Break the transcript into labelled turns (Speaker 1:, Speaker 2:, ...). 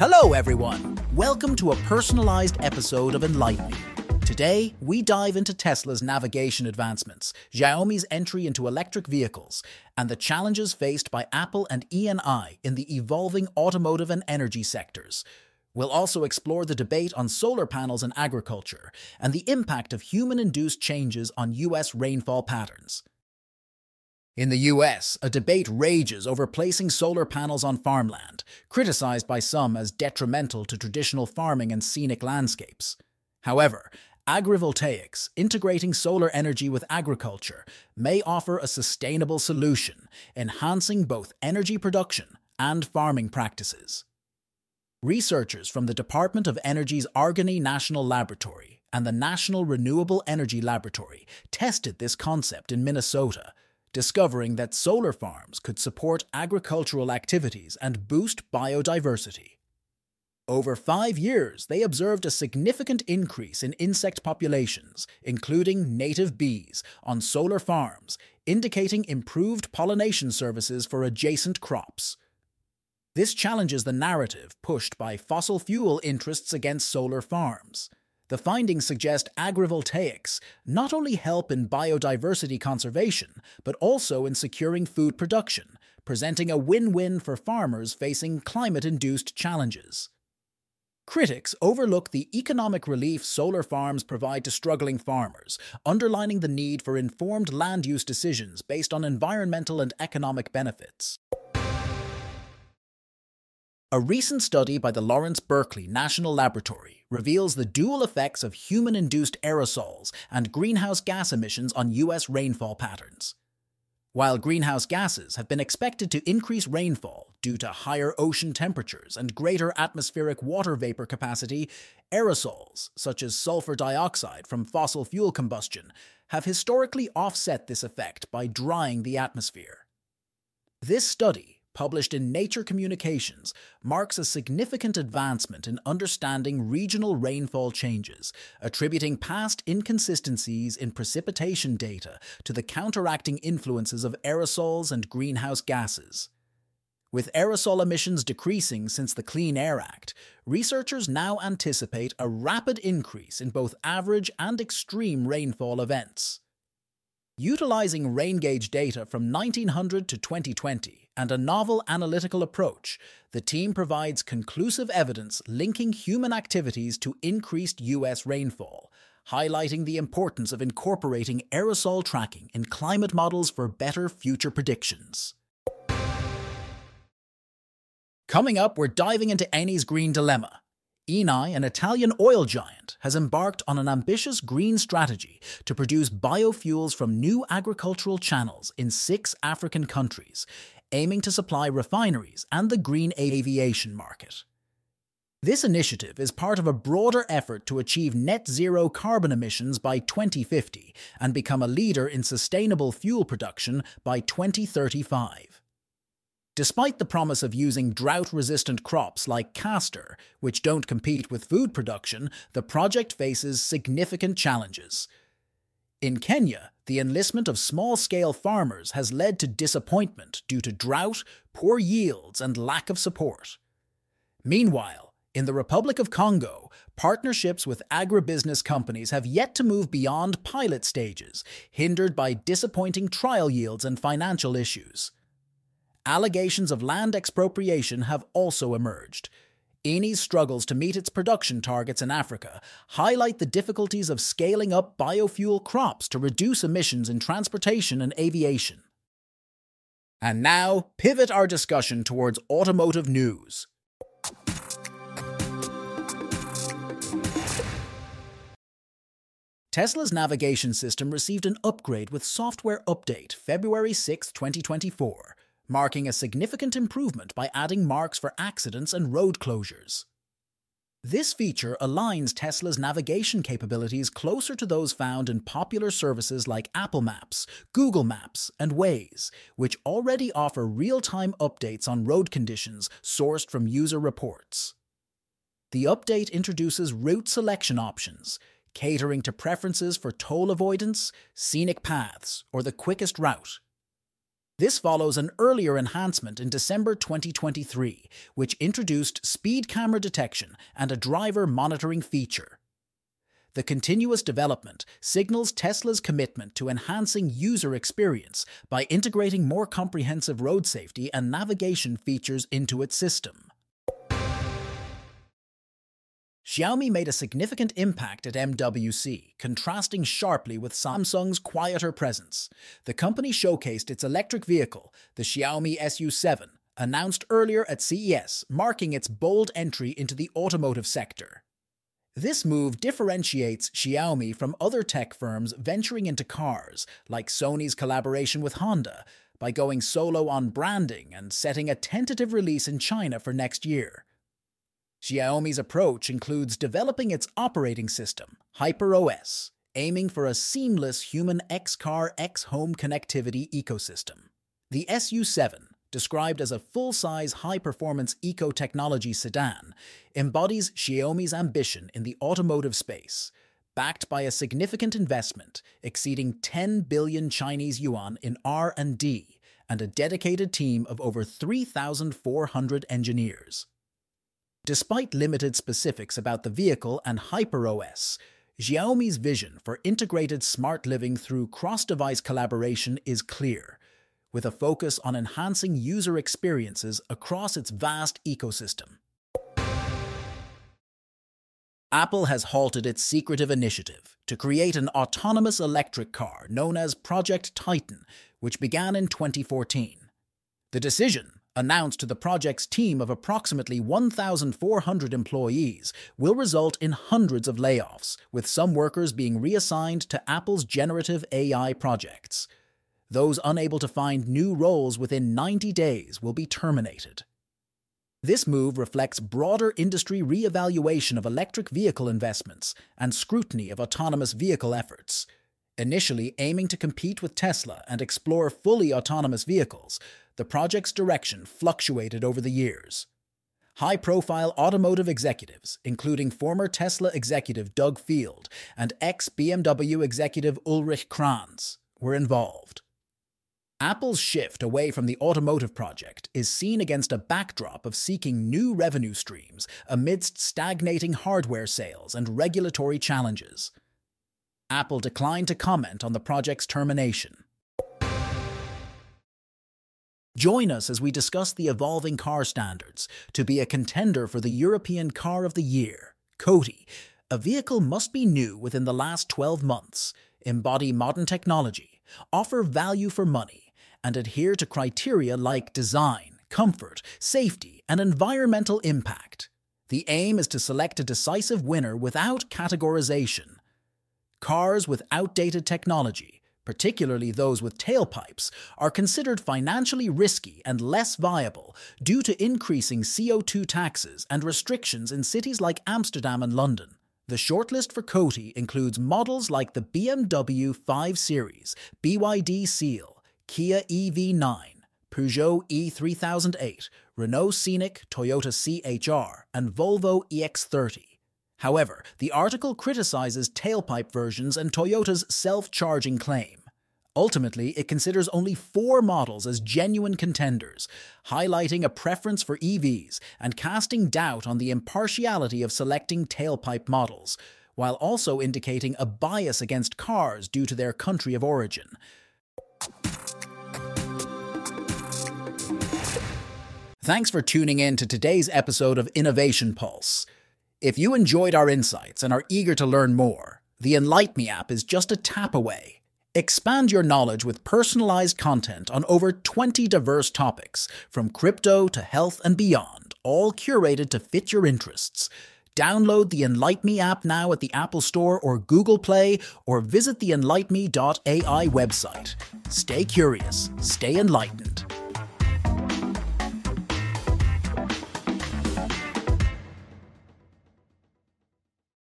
Speaker 1: Hello, everyone. Welcome to a personalized episode of Enlighten Me. Today, we dive into Tesla's navigation advancements, Xiaomi's entry into electric vehicles, and the challenges faced by Apple and ENI in the evolving automotive and energy sectors. We'll also explore the debate on solar panels in agriculture and the impact of human induced changes on US rainfall patterns. In the US, a debate rages over placing solar panels on farmland, criticized by some as detrimental to traditional farming and scenic landscapes. However, agrivoltaics, integrating solar energy with agriculture, may offer a sustainable solution, enhancing both energy production and farming practices. Researchers from the Department of Energy's Argonne National Laboratory and the National Renewable Energy Laboratory tested this concept in Minnesota discovering that solar farms could support agricultural activities and boost biodiversity. Over five years, they observed a significant increase in insect populations, including native bees, on solar farms, indicating improved pollination services for adjacent crops. This challenges the narrative pushed by fossil fuel interests against solar farms. The findings suggest agrivoltaics not only help in biodiversity conservation, but also in securing food production, presenting a win win for farmers facing climate induced challenges. Critics overlook the economic relief solar farms provide to struggling farmers, underlining the need for informed land use decisions based on environmental and economic benefits. A recent study by the Lawrence Berkeley National Laboratory reveals the dual effects of human induced aerosols and greenhouse gas emissions on U.S. rainfall patterns. While greenhouse gases have been expected to increase rainfall due to higher ocean temperatures and greater atmospheric water vapor capacity, aerosols, such as sulfur dioxide from fossil fuel combustion, have historically offset this effect by drying the atmosphere. This study published in Nature Communications, marks a significant advancement in understanding regional rainfall changes, attributing past inconsistencies in precipitation data to the counteracting influences of aerosols and greenhouse gases. With aerosol emissions decreasing since the Clean Air Act, researchers now anticipate a rapid increase in both average and extreme rainfall events. Utilizing rain gauge data from 1900 to 2020 and a novel analytical approach, the team provides conclusive evidence linking human activities to increased U.S. rainfall, highlighting the importance of incorporating aerosol tracking in climate models for better future predictions. Coming up, we're diving into Eni's green dilemma, Eni, an Italian oil giant, has embarked on an ambitious green strategy to produce biofuels from new agricultural channels in six African countries, aiming to supply refineries and the green aviation market. This initiative is part of a broader effort to achieve net zero carbon emissions by 2050 and become a leader in sustainable fuel production by 2035. Despite the promise of using drought resistant crops like castor, which don't compete with food production, the project faces significant challenges. In Kenya, the enlistment of small scale farmers has led to disappointment due to drought, poor yields, and lack of support. Meanwhile, in the Republic of Congo, partnerships with agribusiness companies have yet to move beyond pilot stages, hindered by disappointing trial yields and financial issues allegations of land expropriation have also emerged. Eni's struggles to meet its production targets in Africa highlight the difficulties of scaling up biofuel crops to reduce emissions in transportation and aviation. And now, pivot our discussion towards automotive news. Tesla's navigation system received an upgrade with software update February 6, 2024 marking a significant improvement by adding marks for accidents and road closures. This feature aligns Tesla's navigation capabilities closer to those found in popular services like Apple Maps, Google Maps, and Waze, which already offer real time updates on road conditions sourced from user reports. The update introduces route selection options, catering to preferences for toll avoidance, scenic paths, or the quickest route. This follows an earlier enhancement in December 2023, which introduced speed camera detection and a driver monitoring feature. The continuous development signals Tesla's commitment to enhancing user experience by integrating more comprehensive road safety and navigation features into its system. Xiaomi made a significant impact at MWC, contrasting sharply with Samsung's quieter presence. The company showcased its electric vehicle, the Xiaomi SU7, announced earlier at CES, marking its bold entry into the automotive sector. This move differentiates Xiaomi from other tech firms venturing into cars, like Sony's collaboration with Honda, by going solo on branding and setting a tentative release in China for next year. Xiaomi's approach includes developing its operating system, HyperOS, aiming for a seamless human X-car X-home connectivity ecosystem. The SU7, described as a full-size high-performance eco-technology sedan, embodies Xiaomi's ambition in the automotive space, backed by a significant investment exceeding 10 billion Chinese yuan in R&D and a dedicated team of over 3,400 engineers. Despite limited specifics about the vehicle and HyperOS, Xiaomi's vision for integrated smart living through cross-device collaboration is clear, with a focus on enhancing user experiences across its vast ecosystem. Apple has halted its secretive initiative to create an autonomous electric car known as Project Titan, which began in 2014. The decision, announced to the project's team of approximately 1,400 employees, will result in hundreds of layoffs, with some workers being reassigned to Apple's generative AI projects. Those unable to find new roles within 90 days will be terminated. This move reflects broader industry re-evaluation of electric vehicle investments and scrutiny of autonomous vehicle efforts. Initially aiming to compete with Tesla and explore fully autonomous vehicles, the project's direction fluctuated over the years. High profile automotive executives, including former Tesla executive Doug Field and ex BMW executive Ulrich Kranz, were involved. Apple's shift away from the automotive project is seen against a backdrop of seeking new revenue streams amidst stagnating hardware sales and regulatory challenges. Apple declined to comment on the project's termination. Join us as we discuss the evolving car standards to be a contender for the European Car of the Year, COTY. A vehicle must be new within the last 12 months, embody modern technology, offer value for money, and adhere to criteria like design, comfort, safety, and environmental impact. The aim is to select a decisive winner without categorization. Cars with outdated technology particularly those with tailpipes, are considered financially risky and less viable due to increasing CO2 taxes and restrictions in cities like Amsterdam and London. The shortlist for COTY includes models like the BMW 5 Series, BYD Seal, Kia EV9, Peugeot E3008, Renault Scenic, Toyota CHR, and Volvo EX30. However, the article criticizes tailpipe versions and Toyota's self-charging claim. Ultimately, it considers only four models as genuine contenders, highlighting a preference for EVs and casting doubt on the impartiality of selecting tailpipe models, while also indicating a bias against cars due to their country of origin. Thanks for tuning in to today's episode of Innovation Pulse. If you enjoyed our insights and are eager to learn more, the Enlight Me app is just a tap away. Expand your knowledge with personalized content on over 20 diverse topics, from crypto to health and beyond, all curated to fit your interests. Download the Enlight Me app now at the Apple Store or Google Play, or visit the enlightme.ai website. Stay curious, stay enlightened.